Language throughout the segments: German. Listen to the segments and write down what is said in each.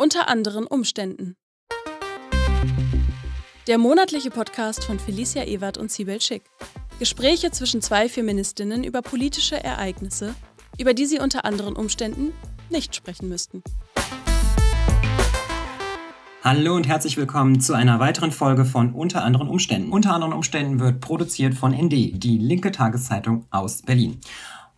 Unter anderen Umständen. Der monatliche Podcast von Felicia Ewert und Sibel Schick. Gespräche zwischen zwei Feministinnen über politische Ereignisse, über die sie unter anderen Umständen nicht sprechen müssten. Hallo und herzlich willkommen zu einer weiteren Folge von Unter anderen Umständen. Unter anderen Umständen wird produziert von ND, die linke Tageszeitung aus Berlin.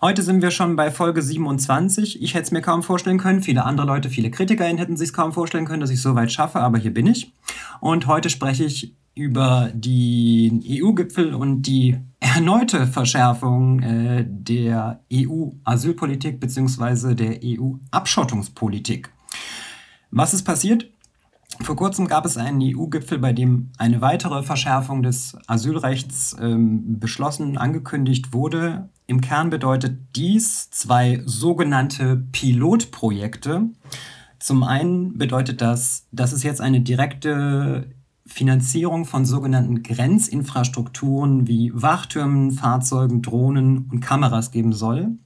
Heute sind wir schon bei Folge 27. Ich hätte es mir kaum vorstellen können. Viele andere Leute, viele KritikerInnen hätten sich kaum vorstellen können, dass ich so weit schaffe, aber hier bin ich. Und heute spreche ich über die EU-Gipfel und die erneute Verschärfung äh, der EU-Asylpolitik bzw. der EU-Abschottungspolitik. Was ist passiert? Vor kurzem gab es einen EU-Gipfel, bei dem eine weitere Verschärfung des Asylrechts ähm, beschlossen, angekündigt wurde. Im Kern bedeutet dies zwei sogenannte Pilotprojekte. Zum einen bedeutet das, dass es jetzt eine direkte Finanzierung von sogenannten Grenzinfrastrukturen wie Wachtürmen, Fahrzeugen, Drohnen und Kameras geben soll.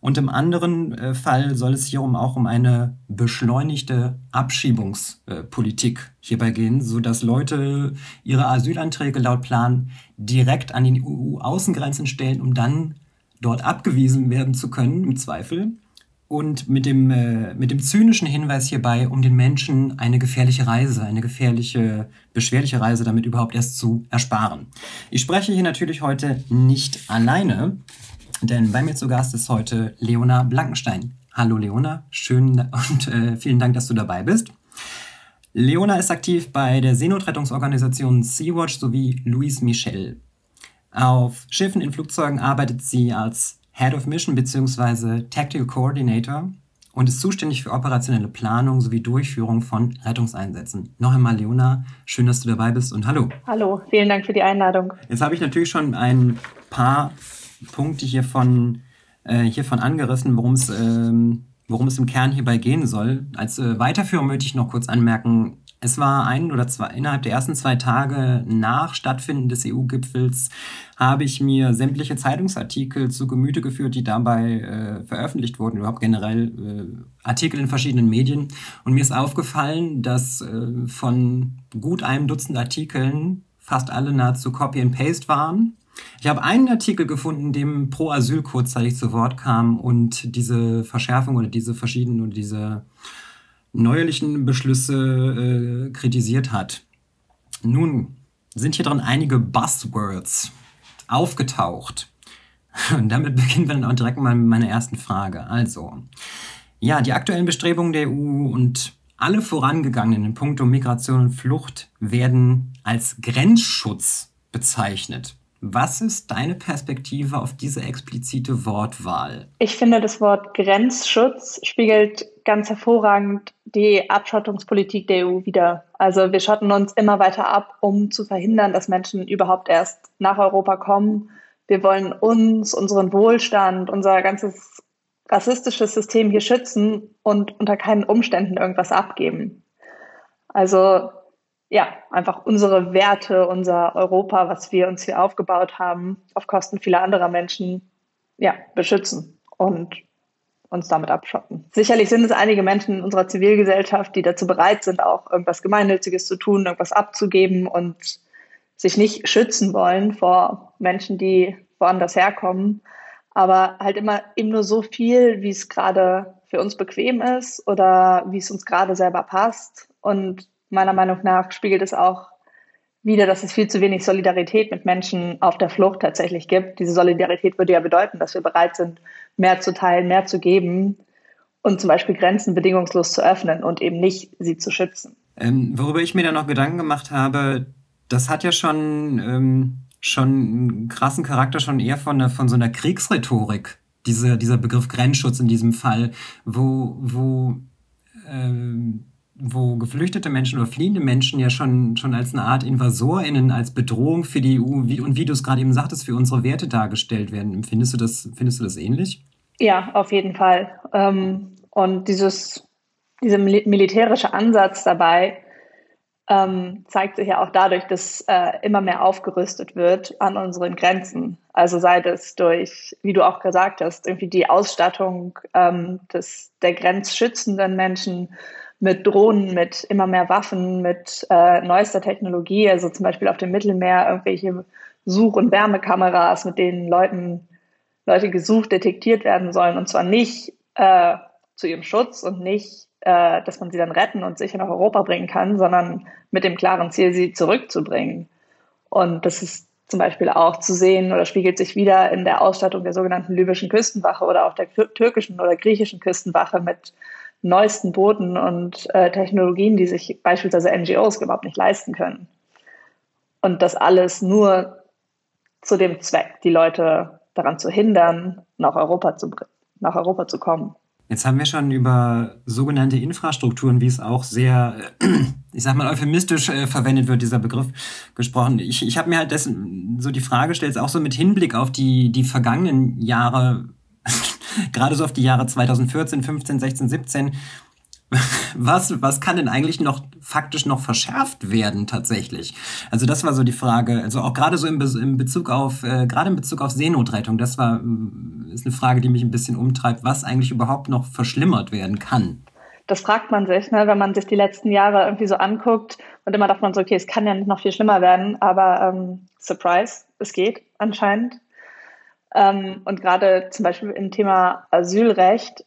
Und im anderen äh, Fall soll es hierum auch um eine beschleunigte Abschiebungspolitik hierbei gehen, sodass Leute ihre Asylanträge laut Plan direkt an die EU-Außengrenzen stellen, um dann dort abgewiesen werden zu können, im Zweifel. Und mit dem, äh, mit dem zynischen Hinweis hierbei, um den Menschen eine gefährliche Reise, eine gefährliche, beschwerliche Reise damit überhaupt erst zu ersparen. Ich spreche hier natürlich heute nicht alleine, denn bei mir zu Gast ist heute Leona Blankenstein. Hallo Leona, schön und äh, vielen Dank, dass du dabei bist. Leona ist aktiv bei der Seenotrettungsorganisation Sea-Watch sowie Louise Michel. Auf Schiffen in Flugzeugen arbeitet sie als Head of Mission bzw. Tactical Coordinator und ist zuständig für operationelle Planung sowie Durchführung von Rettungseinsätzen. Noch einmal, Leona, schön, dass du dabei bist und hallo. Hallo, vielen Dank für die Einladung. Jetzt habe ich natürlich schon ein paar Punkte hiervon, äh, hiervon angerissen, worum es, ähm, worum es im Kern hierbei gehen soll. Als äh, Weiterführung möchte ich noch kurz anmerken, es war ein oder zwei, innerhalb der ersten zwei Tage nach Stattfinden des EU-Gipfels habe ich mir sämtliche Zeitungsartikel zu Gemüte geführt, die dabei äh, veröffentlicht wurden, überhaupt generell äh, Artikel in verschiedenen Medien. Und mir ist aufgefallen, dass äh, von gut einem Dutzend Artikeln fast alle nahezu Copy and Paste waren. Ich habe einen Artikel gefunden, dem Pro Asyl kurzzeitig zu Wort kam und diese Verschärfung oder diese verschiedenen oder diese neuerlichen Beschlüsse äh, kritisiert hat. Nun sind hier drin einige Buzzwords aufgetaucht. Und damit beginnen wir dann auch direkt mal mit meiner ersten Frage. Also, ja, die aktuellen Bestrebungen der EU und alle vorangegangenen in puncto Migration und Flucht werden als Grenzschutz bezeichnet. Was ist deine Perspektive auf diese explizite Wortwahl? Ich finde, das Wort Grenzschutz spiegelt ganz hervorragend die Abschottungspolitik der EU wider. Also wir schotten uns immer weiter ab, um zu verhindern, dass Menschen überhaupt erst nach Europa kommen. Wir wollen uns, unseren Wohlstand, unser ganzes rassistisches System hier schützen und unter keinen Umständen irgendwas abgeben. Also ja, einfach unsere Werte, unser Europa, was wir uns hier aufgebaut haben, auf Kosten vieler anderer Menschen, ja, beschützen und uns damit abschotten. Sicherlich sind es einige Menschen in unserer Zivilgesellschaft, die dazu bereit sind, auch irgendwas Gemeinnütziges zu tun, irgendwas abzugeben und sich nicht schützen wollen vor Menschen, die woanders herkommen. Aber halt immer eben nur so viel, wie es gerade für uns bequem ist oder wie es uns gerade selber passt. Und meiner Meinung nach spiegelt es auch wieder, dass es viel zu wenig Solidarität mit Menschen auf der Flucht tatsächlich gibt. Diese Solidarität würde ja bedeuten, dass wir bereit sind, mehr zu teilen, mehr zu geben und zum Beispiel Grenzen bedingungslos zu öffnen und eben nicht sie zu schützen. Ähm, worüber ich mir dann noch Gedanken gemacht habe, das hat ja schon, ähm, schon einen krassen Charakter, schon eher von, einer, von so einer Kriegsrhetorik, diese, dieser Begriff Grenzschutz in diesem Fall, wo, wo ähm, wo geflüchtete Menschen oder fliehende Menschen ja schon, schon als eine Art InvasorInnen, als Bedrohung für die EU wie, und wie du es gerade eben sagtest, für unsere Werte dargestellt werden. Findest du das, findest du das ähnlich? Ja, auf jeden Fall. Ähm, und dieses, dieser militärische Ansatz dabei ähm, zeigt sich ja auch dadurch, dass äh, immer mehr aufgerüstet wird an unseren Grenzen. Also sei das durch, wie du auch gesagt hast, irgendwie die Ausstattung ähm, des, der grenzschützenden Menschen, mit Drohnen, mit immer mehr Waffen, mit äh, neuester Technologie, also zum Beispiel auf dem Mittelmeer irgendwelche Such- und Wärmekameras, mit denen Leuten, Leute gesucht, detektiert werden sollen. Und zwar nicht äh, zu ihrem Schutz und nicht, äh, dass man sie dann retten und sicher nach Europa bringen kann, sondern mit dem klaren Ziel, sie zurückzubringen. Und das ist zum Beispiel auch zu sehen oder spiegelt sich wieder in der Ausstattung der sogenannten libyschen Küstenwache oder auch der türkischen oder griechischen Küstenwache mit neuesten Booten und äh, Technologien, die sich beispielsweise NGOs überhaupt nicht leisten können. Und das alles nur zu dem Zweck, die Leute daran zu hindern, nach Europa zu, nach Europa zu kommen. Jetzt haben wir schon über sogenannte Infrastrukturen, wie es auch sehr, ich sag mal, euphemistisch äh, verwendet wird, dieser Begriff, gesprochen. Ich, ich habe mir halt dessen so die Frage gestellt, auch so mit Hinblick auf die, die vergangenen Jahre, gerade so auf die Jahre 2014, 15, 16, 17, was, was kann denn eigentlich noch faktisch noch verschärft werden tatsächlich? Also das war so die Frage, also auch gerade so im, Be im Bezug auf, äh, gerade in Bezug auf Seenotrettung, das war, mm, ist eine Frage, die mich ein bisschen umtreibt, was eigentlich überhaupt noch verschlimmert werden kann. Das fragt man sich, ne, wenn man sich die letzten Jahre irgendwie so anguckt und immer dachte man so, okay, es kann ja nicht noch viel schlimmer werden, aber ähm, Surprise, es geht anscheinend. Ähm, und gerade zum Beispiel im Thema Asylrecht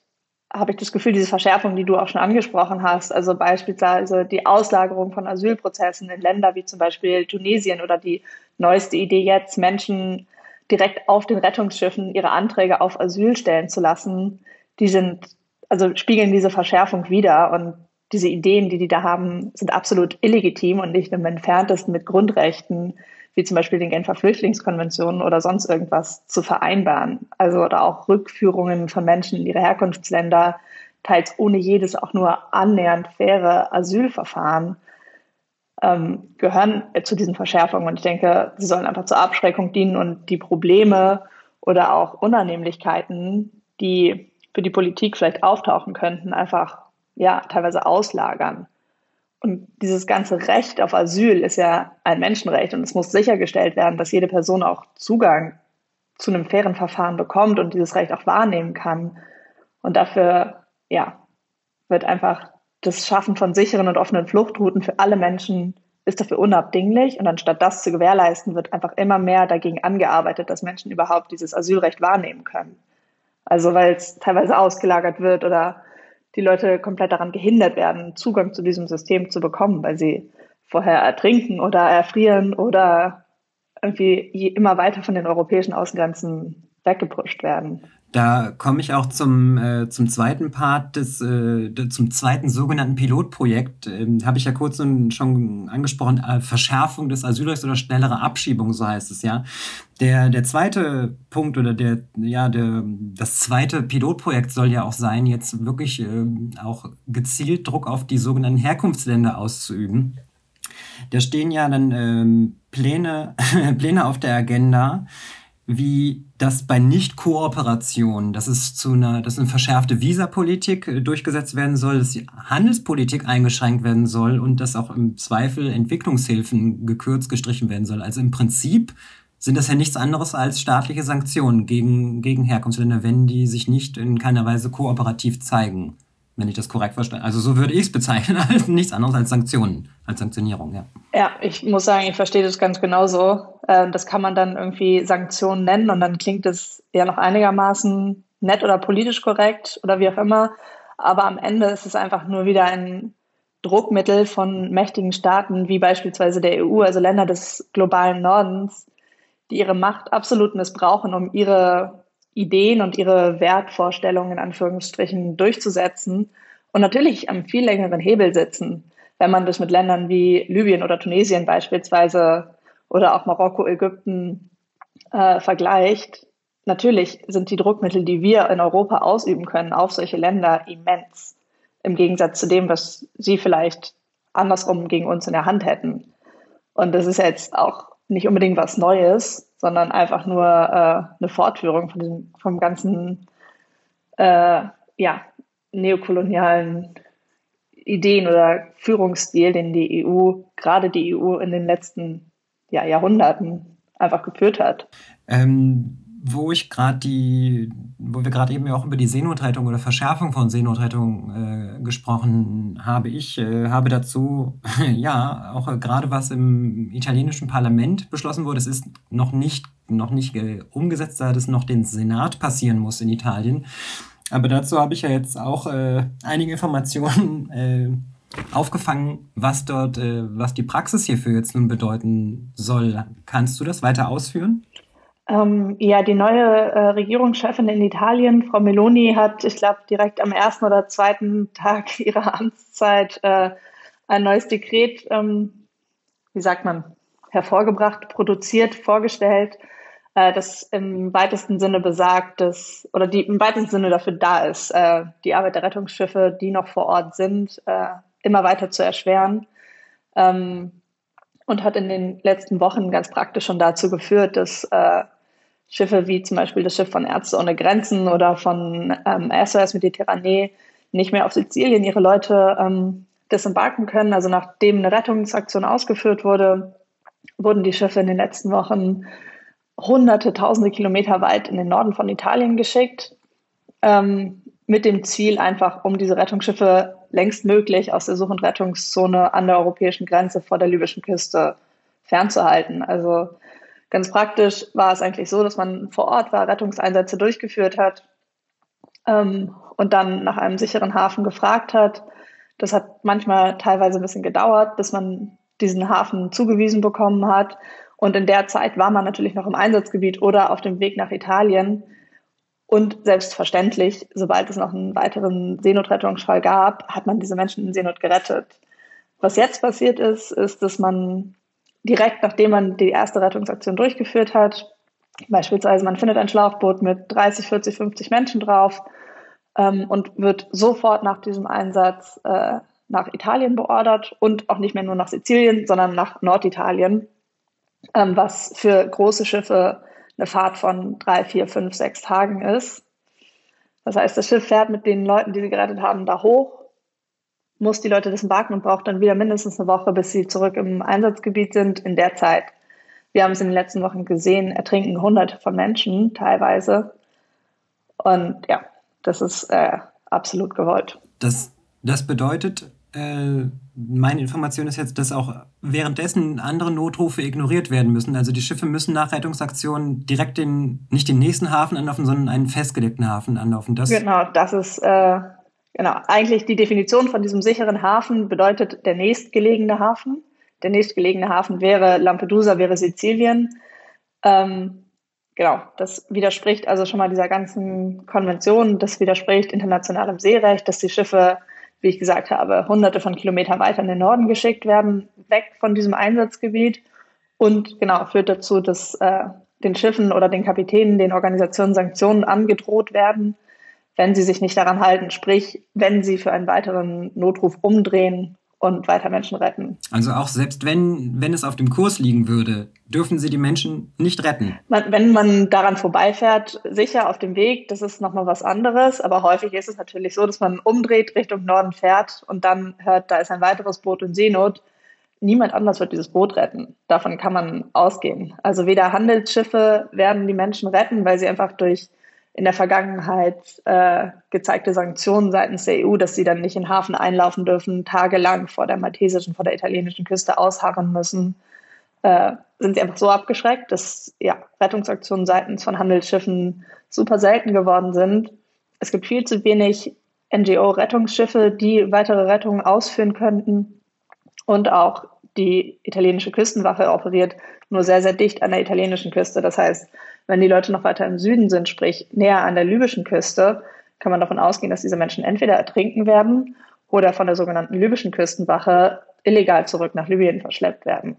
habe ich das Gefühl, diese Verschärfung, die du auch schon angesprochen hast, also beispielsweise die Auslagerung von Asylprozessen in Länder wie zum Beispiel Tunesien oder die neueste Idee jetzt, Menschen direkt auf den Rettungsschiffen ihre Anträge auf Asyl stellen zu lassen, die sind, also spiegeln diese Verschärfung wider und diese Ideen, die die da haben, sind absolut illegitim und nicht im entferntesten mit Grundrechten wie zum Beispiel den Genfer Flüchtlingskonventionen oder sonst irgendwas zu vereinbaren. Also oder auch Rückführungen von Menschen in ihre Herkunftsländer, teils ohne jedes auch nur annähernd faire Asylverfahren, ähm, gehören zu diesen Verschärfungen. Und ich denke, sie sollen einfach zur Abschreckung dienen und die Probleme oder auch Unannehmlichkeiten, die für die Politik vielleicht auftauchen könnten, einfach ja teilweise auslagern. Und dieses ganze Recht auf Asyl ist ja ein Menschenrecht und es muss sichergestellt werden, dass jede Person auch Zugang zu einem fairen Verfahren bekommt und dieses Recht auch wahrnehmen kann. Und dafür, ja, wird einfach das Schaffen von sicheren und offenen Fluchtrouten für alle Menschen ist dafür unabdinglich. Und anstatt das zu gewährleisten, wird einfach immer mehr dagegen angearbeitet, dass Menschen überhaupt dieses Asylrecht wahrnehmen können. Also weil es teilweise ausgelagert wird oder die Leute komplett daran gehindert werden, Zugang zu diesem System zu bekommen, weil sie vorher ertrinken oder erfrieren oder irgendwie immer weiter von den europäischen Außengrenzen weggepusht werden. Da komme ich auch zum, äh, zum zweiten Part des, äh, zum zweiten sogenannten Pilotprojekt. Ähm, Habe ich ja kurz schon angesprochen, äh, Verschärfung des Asylrechts oder schnellere Abschiebung, so heißt es ja. Der, der zweite Punkt oder der, ja, der, das zweite Pilotprojekt soll ja auch sein, jetzt wirklich äh, auch gezielt Druck auf die sogenannten Herkunftsländer auszuüben. Da stehen ja dann ähm, Pläne, Pläne auf der Agenda, wie das bei Nicht-Kooperation, dass es zu einer, dass eine verschärfte Visapolitik äh, durchgesetzt werden soll, dass die Handelspolitik eingeschränkt werden soll und dass auch im Zweifel Entwicklungshilfen gekürzt, gestrichen werden soll. Also im Prinzip sind das ja nichts anderes als staatliche Sanktionen gegen, gegen Herkunftsländer, wenn die sich nicht in keiner Weise kooperativ zeigen wenn ich das korrekt verstehe. Also so würde ich es bezeichnen, als nichts anderes als Sanktionen, als Sanktionierung, ja. Ja, ich muss sagen, ich verstehe das ganz genauso. Ähm, das kann man dann irgendwie Sanktionen nennen und dann klingt es ja noch einigermaßen nett oder politisch korrekt oder wie auch immer. Aber am Ende ist es einfach nur wieder ein Druckmittel von mächtigen Staaten wie beispielsweise der EU, also Länder des globalen Nordens, die ihre Macht absolut missbrauchen, um ihre Ideen und ihre Wertvorstellungen in Anführungsstrichen durchzusetzen und natürlich am viel längeren Hebel sitzen, wenn man das mit Ländern wie Libyen oder Tunesien beispielsweise oder auch Marokko, Ägypten äh, vergleicht. Natürlich sind die Druckmittel, die wir in Europa ausüben können, auf solche Länder immens, im Gegensatz zu dem, was sie vielleicht andersrum gegen uns in der Hand hätten. Und das ist jetzt auch nicht unbedingt was Neues, sondern einfach nur äh, eine Fortführung von diesem, vom ganzen äh, ja, neokolonialen Ideen oder Führungsstil, den die EU, gerade die EU in den letzten ja, Jahrhunderten einfach geführt hat. Ähm, wo ich gerade die, wo wir gerade eben ja auch über die Seenotrettung oder Verschärfung von Seenotrettung äh, gesprochen habe, ich äh, habe dazu ja auch äh, gerade was im italienischen Parlament beschlossen wurde. Es ist noch nicht noch nicht umgesetzt, da das noch den Senat passieren muss in Italien. Aber dazu habe ich ja jetzt auch äh, einige Informationen äh, aufgefangen, was dort, äh, was die Praxis hierfür jetzt nun bedeuten soll. Kannst du das weiter ausführen? Ähm, ja, die neue äh, Regierungschefin in Italien, Frau Meloni, hat, ich glaube, direkt am ersten oder zweiten Tag ihrer Amtszeit äh, ein neues Dekret, ähm, wie sagt man, hervorgebracht, produziert, vorgestellt, äh, das im weitesten Sinne besagt, dass, oder die im weitesten Sinne dafür da ist, äh, die Arbeit der Rettungsschiffe, die noch vor Ort sind, äh, immer weiter zu erschweren. Ähm, und hat in den letzten Wochen ganz praktisch schon dazu geführt, dass äh, Schiffe wie zum Beispiel das Schiff von Ärzte ohne Grenzen oder von ähm, SOS Mediterranee nicht mehr auf Sizilien ihre Leute ähm, disembarken können. Also nachdem eine Rettungsaktion ausgeführt wurde, wurden die Schiffe in den letzten Wochen hunderte, tausende Kilometer weit in den Norden von Italien geschickt, ähm, mit dem Ziel einfach, um diese Rettungsschiffe längst möglich aus der Such- und Rettungszone an der europäischen Grenze vor der libyschen Küste fernzuhalten. Also ganz praktisch war es eigentlich so, dass man vor Ort war, Rettungseinsätze durchgeführt hat ähm, und dann nach einem sicheren Hafen gefragt hat. Das hat manchmal teilweise ein bisschen gedauert, bis man diesen Hafen zugewiesen bekommen hat. Und in der Zeit war man natürlich noch im Einsatzgebiet oder auf dem Weg nach Italien. Und selbstverständlich, sobald es noch einen weiteren Seenotrettungsfall gab, hat man diese Menschen in Seenot gerettet. Was jetzt passiert ist, ist, dass man direkt nachdem man die erste Rettungsaktion durchgeführt hat, beispielsweise man findet ein Schlauchboot mit 30, 40, 50 Menschen drauf ähm, und wird sofort nach diesem Einsatz äh, nach Italien beordert und auch nicht mehr nur nach Sizilien, sondern nach Norditalien, ähm, was für große Schiffe eine Fahrt von drei, vier, fünf, sechs Tagen ist. Das heißt, das Schiff fährt mit den Leuten, die sie gerettet haben, da hoch, muss die Leute disembarken und braucht dann wieder mindestens eine Woche, bis sie zurück im Einsatzgebiet sind. In der Zeit, wir haben es in den letzten Wochen gesehen, ertrinken Hunderte von Menschen teilweise. Und ja, das ist äh, absolut gewollt. Das, das bedeutet, äh, meine Information ist jetzt, dass auch währenddessen andere Notrufe ignoriert werden müssen. Also die Schiffe müssen nach Rettungsaktionen direkt den, nicht den nächsten Hafen anlaufen, sondern einen festgelegten Hafen anlaufen. Das genau, das ist äh, genau eigentlich die Definition von diesem sicheren Hafen bedeutet der nächstgelegene Hafen. Der nächstgelegene Hafen wäre Lampedusa, wäre Sizilien. Ähm, genau, das widerspricht also schon mal dieser ganzen Konvention, das widerspricht internationalem Seerecht, dass die Schiffe wie ich gesagt habe, hunderte von Kilometern weiter in den Norden geschickt werden, weg von diesem Einsatzgebiet und genau führt dazu, dass äh, den Schiffen oder den Kapitänen, den Organisationen Sanktionen angedroht werden, wenn sie sich nicht daran halten, sprich, wenn sie für einen weiteren Notruf umdrehen und weiter Menschen retten. Also auch selbst wenn, wenn es auf dem Kurs liegen würde, dürfen sie die Menschen nicht retten. Man, wenn man daran vorbeifährt, sicher auf dem Weg, das ist nochmal was anderes. Aber häufig ist es natürlich so, dass man umdreht, Richtung Norden fährt und dann hört, da ist ein weiteres Boot in Seenot. Niemand anders wird dieses Boot retten. Davon kann man ausgehen. Also weder Handelsschiffe werden die Menschen retten, weil sie einfach durch in der Vergangenheit äh, gezeigte Sanktionen seitens der EU, dass sie dann nicht in Hafen einlaufen dürfen, tagelang vor der maltesischen, vor der italienischen Küste ausharren müssen, äh, sind sie einfach so abgeschreckt, dass ja, Rettungsaktionen seitens von Handelsschiffen super selten geworden sind. Es gibt viel zu wenig NGO-Rettungsschiffe, die weitere Rettungen ausführen könnten. Und auch die italienische Küstenwache operiert nur sehr, sehr dicht an der italienischen Küste. Das heißt, wenn die Leute noch weiter im Süden sind, sprich näher an der libyschen Küste, kann man davon ausgehen, dass diese Menschen entweder ertrinken werden oder von der sogenannten libyschen Küstenwache illegal zurück nach Libyen verschleppt werden.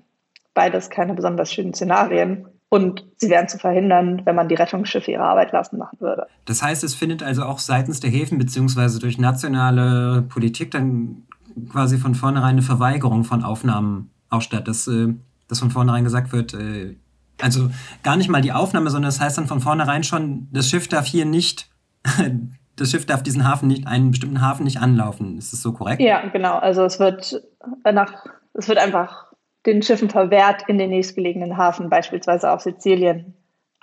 Beides keine besonders schönen Szenarien. Und sie wären zu verhindern, wenn man die Rettungsschiffe ihre Arbeit lassen machen würde. Das heißt, es findet also auch seitens der Häfen beziehungsweise durch nationale Politik dann quasi von vornherein eine Verweigerung von Aufnahmen auch statt, dass, äh, dass von vornherein gesagt wird, äh, also gar nicht mal die Aufnahme, sondern das heißt dann von vornherein schon, das Schiff darf hier nicht, das Schiff darf diesen Hafen nicht, einen bestimmten Hafen nicht anlaufen. Ist das so korrekt? Ja, genau. Also es wird nach, es wird einfach den Schiffen verwehrt, in den nächstgelegenen Hafen, beispielsweise auf Sizilien,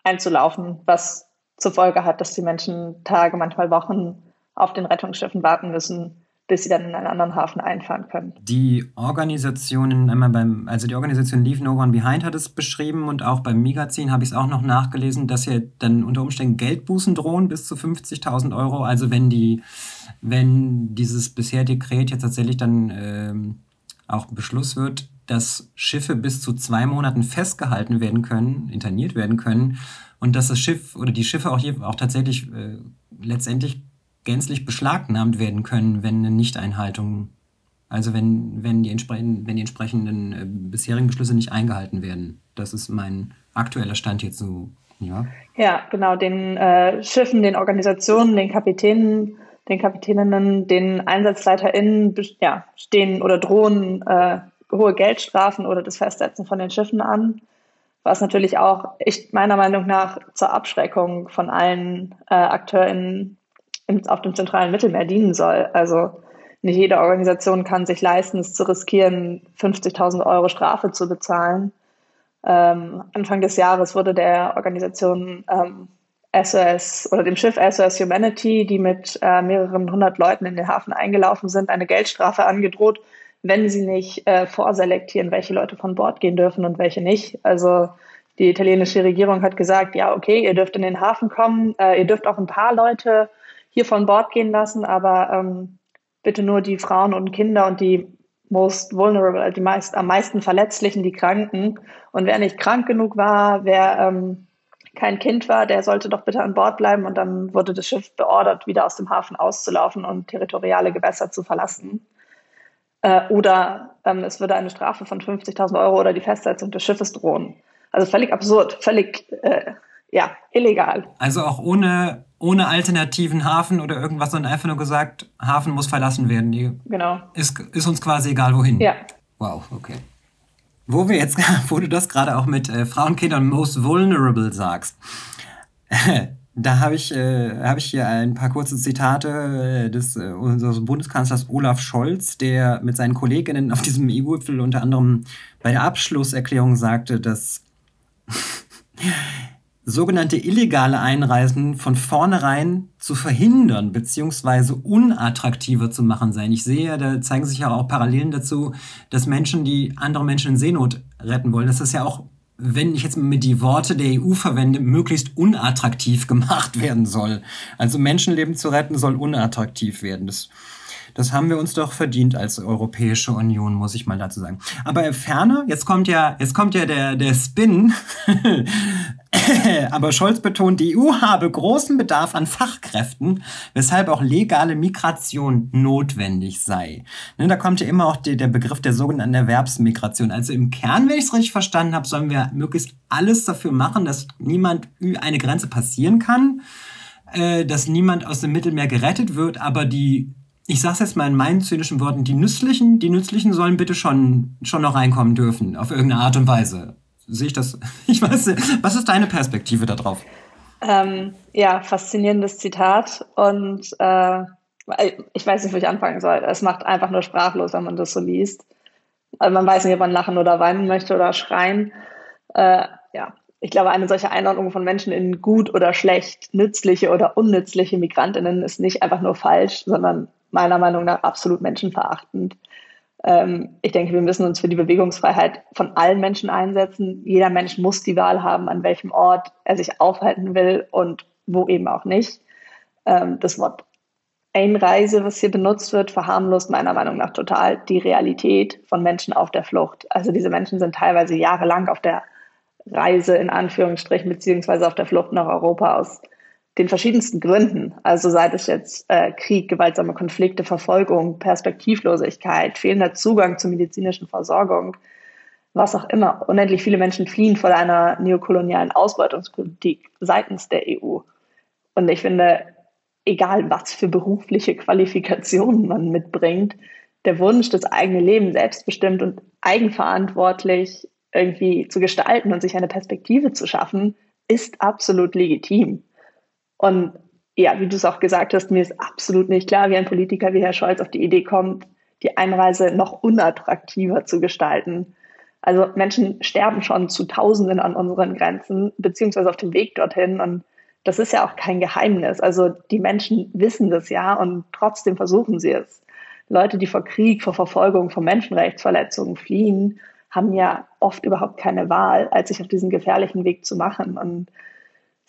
einzulaufen, was zur Folge hat, dass die Menschen Tage, manchmal Wochen auf den Rettungsschiffen warten müssen, bis sie dann in einen anderen Hafen einfahren können. Die Organisationen, einmal beim, also die Organisation Leave No One Behind hat es beschrieben und auch beim Magazin habe ich es auch noch nachgelesen, dass hier dann unter Umständen Geldbußen drohen bis zu 50.000 Euro. Also wenn die, wenn dieses bisher Dekret jetzt tatsächlich dann ähm, auch Beschluss wird, dass Schiffe bis zu zwei Monaten festgehalten werden können, interniert werden können und dass das Schiff oder die Schiffe auch hier auch tatsächlich äh, letztendlich gänzlich beschlagnahmt werden können, wenn eine Nichteinhaltung, also wenn, wenn, die, entsprechenden, wenn die entsprechenden äh, bisherigen Beschlüsse nicht eingehalten werden. Das ist mein aktueller Stand so. Ja, ja genau. Den äh, Schiffen, den Organisationen, den Kapitänen, den Kapitäninnen, den EinsatzleiterInnen ja, stehen oder drohen äh, hohe Geldstrafen oder das Festsetzen von den Schiffen an was natürlich auch ich meiner Meinung nach zur Abschreckung von allen äh, AkteurInnen auf dem zentralen Mittelmeer dienen soll. Also nicht jede Organisation kann sich leisten, es zu riskieren, 50.000 Euro Strafe zu bezahlen. Ähm, Anfang des Jahres wurde der Organisation ähm, SOS oder dem Schiff SOS Humanity, die mit äh, mehreren hundert Leuten in den Hafen eingelaufen sind, eine Geldstrafe angedroht, wenn sie nicht äh, vorselektieren, welche Leute von Bord gehen dürfen und welche nicht. Also die italienische Regierung hat gesagt, ja, okay, ihr dürft in den Hafen kommen, äh, ihr dürft auch ein paar Leute hier von Bord gehen lassen, aber ähm, bitte nur die Frauen und Kinder und die most vulnerable, die meist, am meisten Verletzlichen, die Kranken. Und wer nicht krank genug war, wer ähm, kein Kind war, der sollte doch bitte an Bord bleiben. Und dann wurde das Schiff beordert, wieder aus dem Hafen auszulaufen und territoriale Gewässer zu verlassen. Äh, oder ähm, es würde eine Strafe von 50.000 Euro oder die Festsetzung des Schiffes drohen. Also völlig absurd, völlig äh, ja, illegal. Also auch ohne, ohne alternativen Hafen oder irgendwas, sondern einfach nur gesagt, Hafen muss verlassen werden. Die genau. Ist, ist uns quasi egal, wohin. Ja. Wow, okay. Wo wir jetzt, wo du das gerade auch mit äh, Frauen, Kindern most vulnerable sagst. Da habe ich, äh, hab ich hier ein paar kurze Zitate äh, des äh, unseres Bundeskanzlers Olaf Scholz, der mit seinen Kolleginnen auf diesem EU-Gipfel unter anderem bei der Abschlusserklärung sagte, dass sogenannte illegale Einreisen von vornherein zu verhindern bzw. unattraktiver zu machen seien. Ich sehe, da zeigen sich ja auch Parallelen dazu, dass Menschen, die andere Menschen in Seenot retten wollen, dass das ja auch wenn ich jetzt mit die Worte der EU verwende, möglichst unattraktiv gemacht werden soll. Also Menschenleben zu retten soll unattraktiv werden. Das, das haben wir uns doch verdient als Europäische Union, muss ich mal dazu sagen. Aber ferner, jetzt kommt ja, jetzt kommt ja der, der Spin. Aber Scholz betont, die EU habe großen Bedarf an Fachkräften, weshalb auch legale Migration notwendig sei. Ne, da kommt ja immer auch die, der Begriff der sogenannten Erwerbsmigration. Also im Kern, wenn ich es richtig verstanden habe, sollen wir möglichst alles dafür machen, dass niemand eine Grenze passieren kann, äh, dass niemand aus dem Mittelmeer gerettet wird, aber die ich sag's jetzt mal in meinen zynischen Worten, die Nützlichen, die Nützlichen sollen bitte schon, schon noch reinkommen dürfen, auf irgendeine Art und Weise sehe ich das? Ich weiß, was ist deine Perspektive darauf? Ähm, ja, faszinierendes Zitat und äh, ich weiß nicht, wo ich anfangen soll. Es macht einfach nur sprachlos, wenn man das so liest. Also man weiß nicht, ob man lachen oder weinen möchte oder schreien. Äh, ja, ich glaube, eine solche Einordnung von Menschen in gut oder schlecht, nützliche oder unnützliche Migrantinnen ist nicht einfach nur falsch, sondern meiner Meinung nach absolut menschenverachtend. Ähm, ich denke, wir müssen uns für die Bewegungsfreiheit von allen Menschen einsetzen. Jeder Mensch muss die Wahl haben, an welchem Ort er sich aufhalten will und wo eben auch nicht. Ähm, das Wort Einreise, was hier benutzt wird, verharmlost meiner Meinung nach total die Realität von Menschen auf der Flucht. Also diese Menschen sind teilweise jahrelang auf der Reise in Anführungsstrichen beziehungsweise auf der Flucht nach Europa aus den verschiedensten Gründen. Also sei es jetzt äh, Krieg, gewaltsame Konflikte, Verfolgung, Perspektivlosigkeit, fehlender Zugang zur medizinischen Versorgung, was auch immer. Unendlich viele Menschen fliehen vor einer neokolonialen Ausbeutungspolitik seitens der EU. Und ich finde, egal was für berufliche Qualifikationen man mitbringt, der Wunsch, das eigene Leben selbstbestimmt und eigenverantwortlich irgendwie zu gestalten und sich eine Perspektive zu schaffen, ist absolut legitim. Und ja, wie du es auch gesagt hast, mir ist absolut nicht klar, wie ein Politiker wie Herr Scholz auf die Idee kommt, die Einreise noch unattraktiver zu gestalten. Also Menschen sterben schon zu Tausenden an unseren Grenzen, beziehungsweise auf dem Weg dorthin. Und das ist ja auch kein Geheimnis. Also die Menschen wissen das ja und trotzdem versuchen sie es. Leute, die vor Krieg, vor Verfolgung, vor Menschenrechtsverletzungen fliehen, haben ja oft überhaupt keine Wahl, als sich auf diesen gefährlichen Weg zu machen und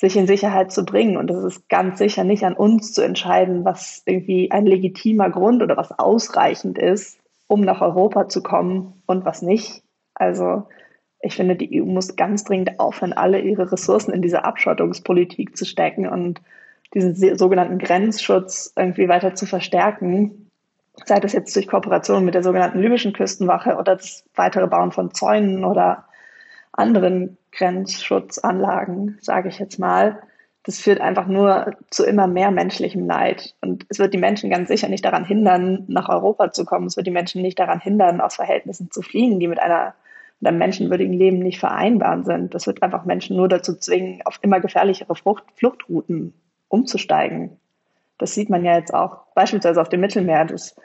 sich in Sicherheit zu bringen. Und es ist ganz sicher nicht an uns zu entscheiden, was irgendwie ein legitimer Grund oder was ausreichend ist, um nach Europa zu kommen und was nicht. Also ich finde, die EU muss ganz dringend aufhören, alle ihre Ressourcen in diese Abschottungspolitik zu stecken und diesen sogenannten Grenzschutz irgendwie weiter zu verstärken, sei das jetzt durch Kooperation mit der sogenannten libyschen Küstenwache oder das weitere Bauen von Zäunen oder anderen Grenzschutzanlagen, sage ich jetzt mal. Das führt einfach nur zu immer mehr menschlichem Leid. Und es wird die Menschen ganz sicher nicht daran hindern, nach Europa zu kommen. Es wird die Menschen nicht daran hindern, aus Verhältnissen zu fliehen, die mit einer mit einem menschenwürdigen Leben nicht vereinbar sind. Das wird einfach Menschen nur dazu zwingen, auf immer gefährlichere Frucht, Fluchtrouten umzusteigen. Das sieht man ja jetzt auch beispielsweise auf dem Mittelmeer, dass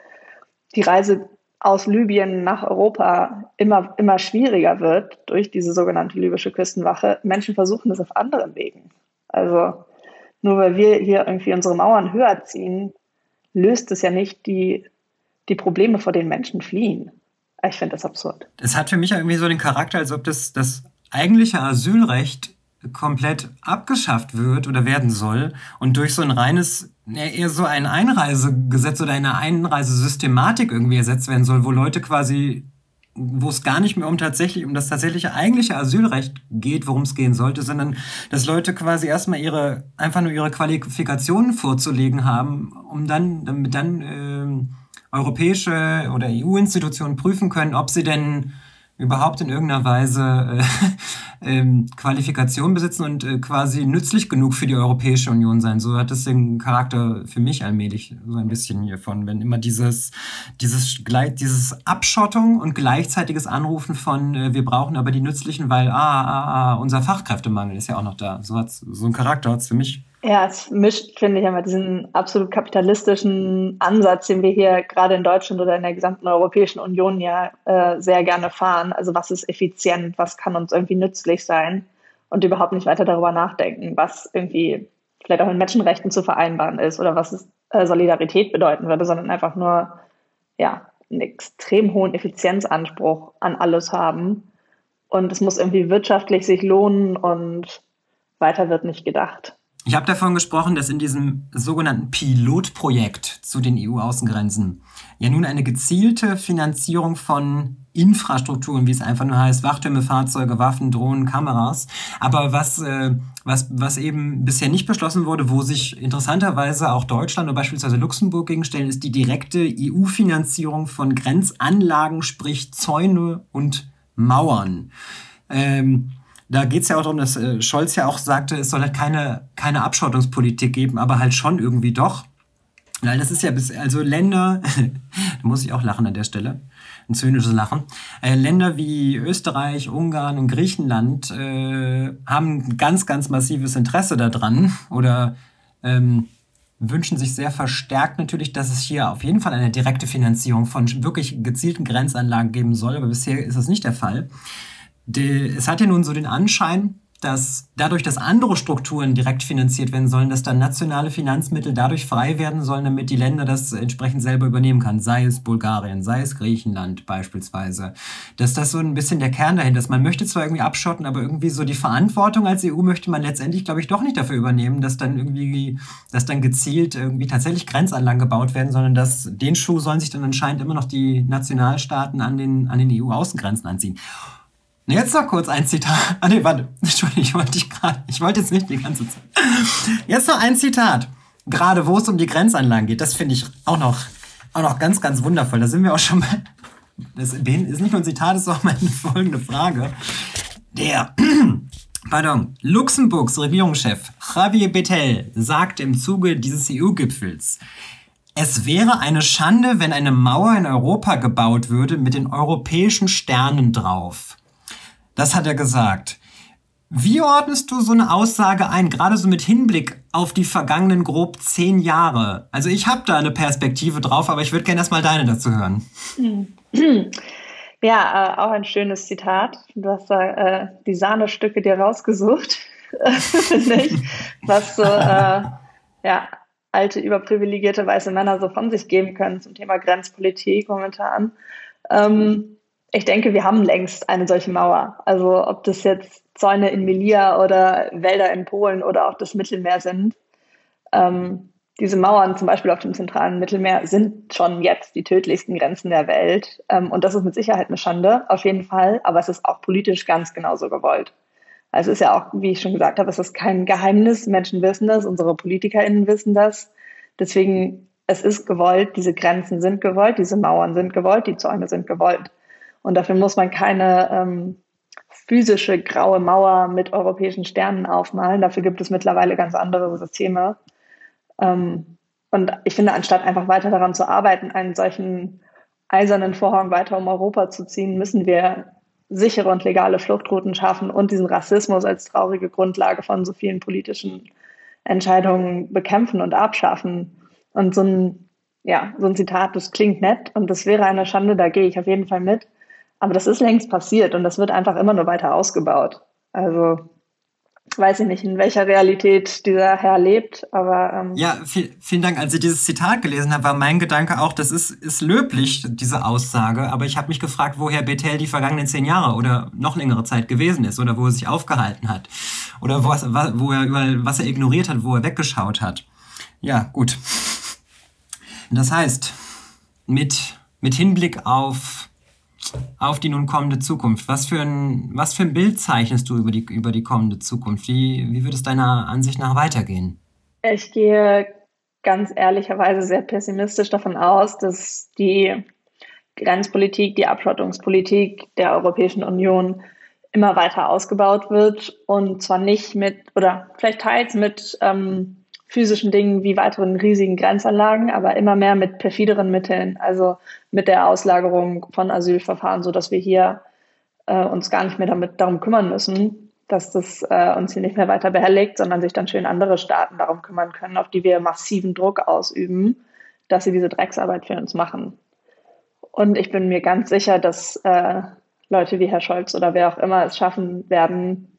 die Reise aus Libyen nach Europa immer, immer schwieriger wird durch diese sogenannte libysche Küstenwache. Menschen versuchen das auf anderen Wegen. Also nur weil wir hier irgendwie unsere Mauern höher ziehen, löst es ja nicht die, die Probleme, vor denen Menschen fliehen. Ich finde das absurd. Es hat für mich irgendwie so den Charakter, als ob das, das eigentliche Asylrecht komplett abgeschafft wird oder werden soll und durch so ein reines, eher so ein Einreisegesetz oder eine Einreisesystematik irgendwie ersetzt werden soll, wo Leute quasi, wo es gar nicht mehr um tatsächlich, um das tatsächliche eigentliche Asylrecht geht, worum es gehen sollte, sondern dass Leute quasi erstmal ihre, einfach nur ihre Qualifikationen vorzulegen haben, um dann, damit dann äh, europäische oder EU-Institutionen prüfen können, ob sie denn überhaupt in irgendeiner Weise äh, äh, Qualifikation besitzen und äh, quasi nützlich genug für die Europäische Union sein. So hat es den Charakter für mich allmählich so ein bisschen hiervon, wenn immer dieses, dieses, dieses Abschottung und gleichzeitiges Anrufen von äh, wir brauchen aber die nützlichen, weil ah, ah, ah, unser Fachkräftemangel ist ja auch noch da. So, hat's, so ein Charakter hat es für mich ja, es mischt, finde ich, einmal diesen absolut kapitalistischen Ansatz, den wir hier gerade in Deutschland oder in der gesamten Europäischen Union ja äh, sehr gerne fahren. Also was ist effizient, was kann uns irgendwie nützlich sein und überhaupt nicht weiter darüber nachdenken, was irgendwie vielleicht auch mit Menschenrechten zu vereinbaren ist oder was es, äh, Solidarität bedeuten würde, sondern einfach nur ja, einen extrem hohen Effizienzanspruch an alles haben. Und es muss irgendwie wirtschaftlich sich lohnen und weiter wird nicht gedacht. Ich habe davon gesprochen, dass in diesem sogenannten Pilotprojekt zu den EU-Außengrenzen ja nun eine gezielte Finanzierung von Infrastrukturen, wie es einfach nur heißt, Wachtürme, Fahrzeuge, Waffen, Drohnen, Kameras. Aber was, äh, was, was eben bisher nicht beschlossen wurde, wo sich interessanterweise auch Deutschland oder beispielsweise Luxemburg gegenstellen, ist die direkte EU-Finanzierung von Grenzanlagen, sprich Zäune und Mauern. Ähm, da geht es ja auch darum, dass äh, Scholz ja auch sagte, es soll halt keine, keine Abschottungspolitik geben, aber halt schon irgendwie doch. Weil das ist ja bis, also Länder, da muss ich auch lachen an der Stelle, ein zynisches Lachen. Äh, Länder wie Österreich, Ungarn und Griechenland äh, haben ganz, ganz massives Interesse daran oder ähm, wünschen sich sehr verstärkt natürlich, dass es hier auf jeden Fall eine direkte Finanzierung von wirklich gezielten Grenzanlagen geben soll, aber bisher ist das nicht der Fall es hat ja nun so den Anschein, dass dadurch, dass andere Strukturen direkt finanziert werden sollen, dass dann nationale Finanzmittel dadurch frei werden sollen, damit die Länder das entsprechend selber übernehmen kann. Sei es Bulgarien, sei es Griechenland beispielsweise. Dass das so ein bisschen der Kern dahinter ist. Man möchte zwar irgendwie abschotten, aber irgendwie so die Verantwortung als EU möchte man letztendlich, glaube ich, doch nicht dafür übernehmen, dass dann irgendwie, dass dann gezielt irgendwie tatsächlich Grenzanlagen gebaut werden, sondern dass den Schuh sollen sich dann anscheinend immer noch die Nationalstaaten an den, an den EU-Außengrenzen anziehen. Jetzt noch kurz ein Zitat. Ah nee, warte. Entschuldigung, ich wollte dich gerade. Ich wollte jetzt nicht die ganze Zeit. Jetzt noch ein Zitat. Gerade wo es um die Grenzanlagen geht, das finde ich auch noch, auch noch ganz, ganz wundervoll. Da sind wir auch schon mal. Das ist nicht nur ein Zitat, das ist auch meine folgende Frage. Der, pardon, Luxemburgs Regierungschef Javier Bettel sagte im Zuge dieses EU-Gipfels, es wäre eine Schande, wenn eine Mauer in Europa gebaut würde mit den europäischen Sternen drauf. Das hat er gesagt. Wie ordnest du so eine Aussage ein, gerade so mit Hinblick auf die vergangenen grob zehn Jahre? Also ich habe da eine Perspektive drauf, aber ich würde gerne erstmal deine dazu hören. Ja, äh, auch ein schönes Zitat. Du hast da äh, die Sahnestücke dir rausgesucht, finde ich, was so äh, ja, alte, überprivilegierte weiße Männer so von sich geben können zum Thema Grenzpolitik momentan. Ähm, ich denke, wir haben längst eine solche Mauer. Also ob das jetzt Zäune in Melia oder Wälder in Polen oder auch das Mittelmeer sind. Ähm, diese Mauern zum Beispiel auf dem zentralen Mittelmeer sind schon jetzt die tödlichsten Grenzen der Welt. Ähm, und das ist mit Sicherheit eine Schande, auf jeden Fall. Aber es ist auch politisch ganz genauso gewollt. Also es ist ja auch, wie ich schon gesagt habe, es ist kein Geheimnis. Menschen wissen das, unsere PolitikerInnen wissen das. Deswegen, es ist gewollt, diese Grenzen sind gewollt, diese Mauern sind gewollt, die Zäune sind gewollt. Und dafür muss man keine ähm, physische graue Mauer mit europäischen Sternen aufmalen. Dafür gibt es mittlerweile ganz andere Systeme. Ähm, und ich finde, anstatt einfach weiter daran zu arbeiten, einen solchen eisernen Vorhang weiter um Europa zu ziehen, müssen wir sichere und legale Fluchtrouten schaffen und diesen Rassismus als traurige Grundlage von so vielen politischen Entscheidungen bekämpfen und abschaffen. Und so ein, ja, so ein Zitat, das klingt nett und das wäre eine Schande, da gehe ich auf jeden Fall mit. Aber das ist längst passiert und das wird einfach immer nur weiter ausgebaut. Also weiß ich nicht, in welcher Realität dieser Herr lebt, aber. Ähm ja, viel, vielen Dank. Als ich dieses Zitat gelesen habe, war mein Gedanke auch, das ist, ist löblich, diese Aussage, aber ich habe mich gefragt, woher Bethel die vergangenen zehn Jahre oder noch längere Zeit gewesen ist oder wo er sich aufgehalten hat oder wo, wo er überall, was er ignoriert hat, wo er weggeschaut hat. Ja, gut. Das heißt, mit, mit Hinblick auf auf die nun kommende Zukunft. Was für ein, was für ein Bild zeichnest du über die, über die kommende Zukunft? Wie, wie wird es deiner Ansicht nach weitergehen? Ich gehe ganz ehrlicherweise sehr pessimistisch davon aus, dass die Grenzpolitik, die Abschottungspolitik der Europäischen Union immer weiter ausgebaut wird und zwar nicht mit oder vielleicht teils mit ähm, physischen Dingen wie weiteren riesigen Grenzanlagen, aber immer mehr mit perfideren Mitteln, also mit der Auslagerung von Asylverfahren, so dass wir hier äh, uns gar nicht mehr damit darum kümmern müssen, dass das äh, uns hier nicht mehr weiter behelligt, sondern sich dann schön andere Staaten darum kümmern können, auf die wir massiven Druck ausüben, dass sie diese Drecksarbeit für uns machen. Und ich bin mir ganz sicher, dass äh, Leute wie Herr Scholz oder wer auch immer es schaffen werden,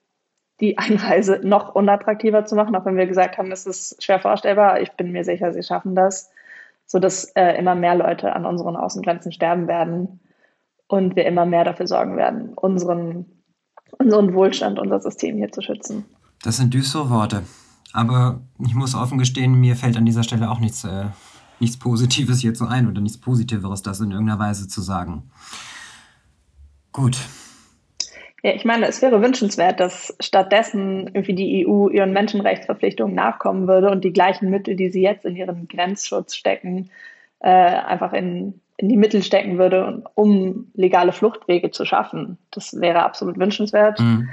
die Einreise noch unattraktiver zu machen, auch wenn wir gesagt haben, es ist schwer vorstellbar. Ich bin mir sicher, sie schaffen das, sodass äh, immer mehr Leute an unseren Außengrenzen sterben werden und wir immer mehr dafür sorgen werden, unseren, unseren Wohlstand, unser System hier zu schützen. Das sind düstere Worte. Aber ich muss offen gestehen, mir fällt an dieser Stelle auch nichts, äh, nichts Positives hierzu ein oder nichts Positiveres, das in irgendeiner Weise zu sagen. Gut, ja, ich meine, es wäre wünschenswert, dass stattdessen irgendwie die EU ihren Menschenrechtsverpflichtungen nachkommen würde und die gleichen Mittel, die sie jetzt in ihren Grenzschutz stecken, äh, einfach in, in die Mittel stecken würde, um legale Fluchtwege zu schaffen. Das wäre absolut wünschenswert. Mhm.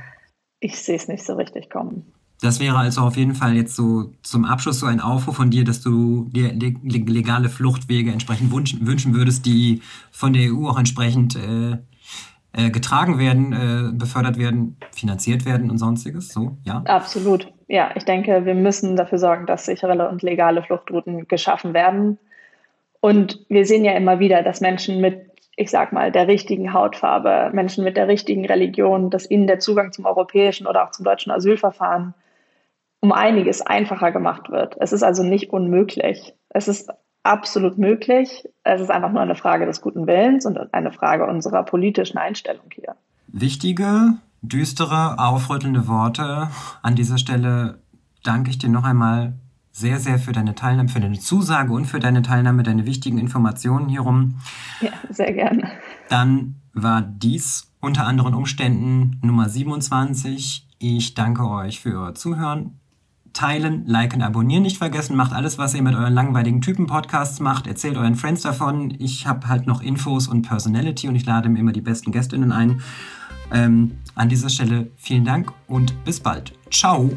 Ich sehe es nicht so richtig kommen. Das wäre also auf jeden Fall jetzt so zum Abschluss so ein Aufruf von dir, dass du dir legale Fluchtwege entsprechend wünschen würdest, die von der EU auch entsprechend äh, äh, getragen werden, äh, befördert werden, finanziert werden und sonstiges. So, ja? Absolut. Ja, ich denke, wir müssen dafür sorgen, dass sichere und legale Fluchtrouten geschaffen werden. Und wir sehen ja immer wieder, dass Menschen mit, ich sag mal, der richtigen Hautfarbe, Menschen mit der richtigen Religion, dass ihnen der Zugang zum europäischen oder auch zum deutschen Asylverfahren um einiges einfacher gemacht wird. Es ist also nicht unmöglich. Es ist absolut möglich. Es ist einfach nur eine Frage des guten Willens und eine Frage unserer politischen Einstellung hier. Wichtige, düstere, aufrüttelnde Worte. An dieser Stelle danke ich dir noch einmal sehr, sehr für deine Teilnahme, für deine Zusage und für deine Teilnahme, deine wichtigen Informationen hierum. Ja, sehr gerne. Dann war dies unter anderen Umständen Nummer 27. Ich danke euch für euer Zuhören teilen, liken, abonnieren nicht vergessen. Macht alles, was ihr mit euren langweiligen Typen-Podcasts macht. Erzählt euren Friends davon. Ich habe halt noch Infos und Personality und ich lade mir immer die besten Gästinnen ein. Ähm, an dieser Stelle vielen Dank und bis bald. Ciao.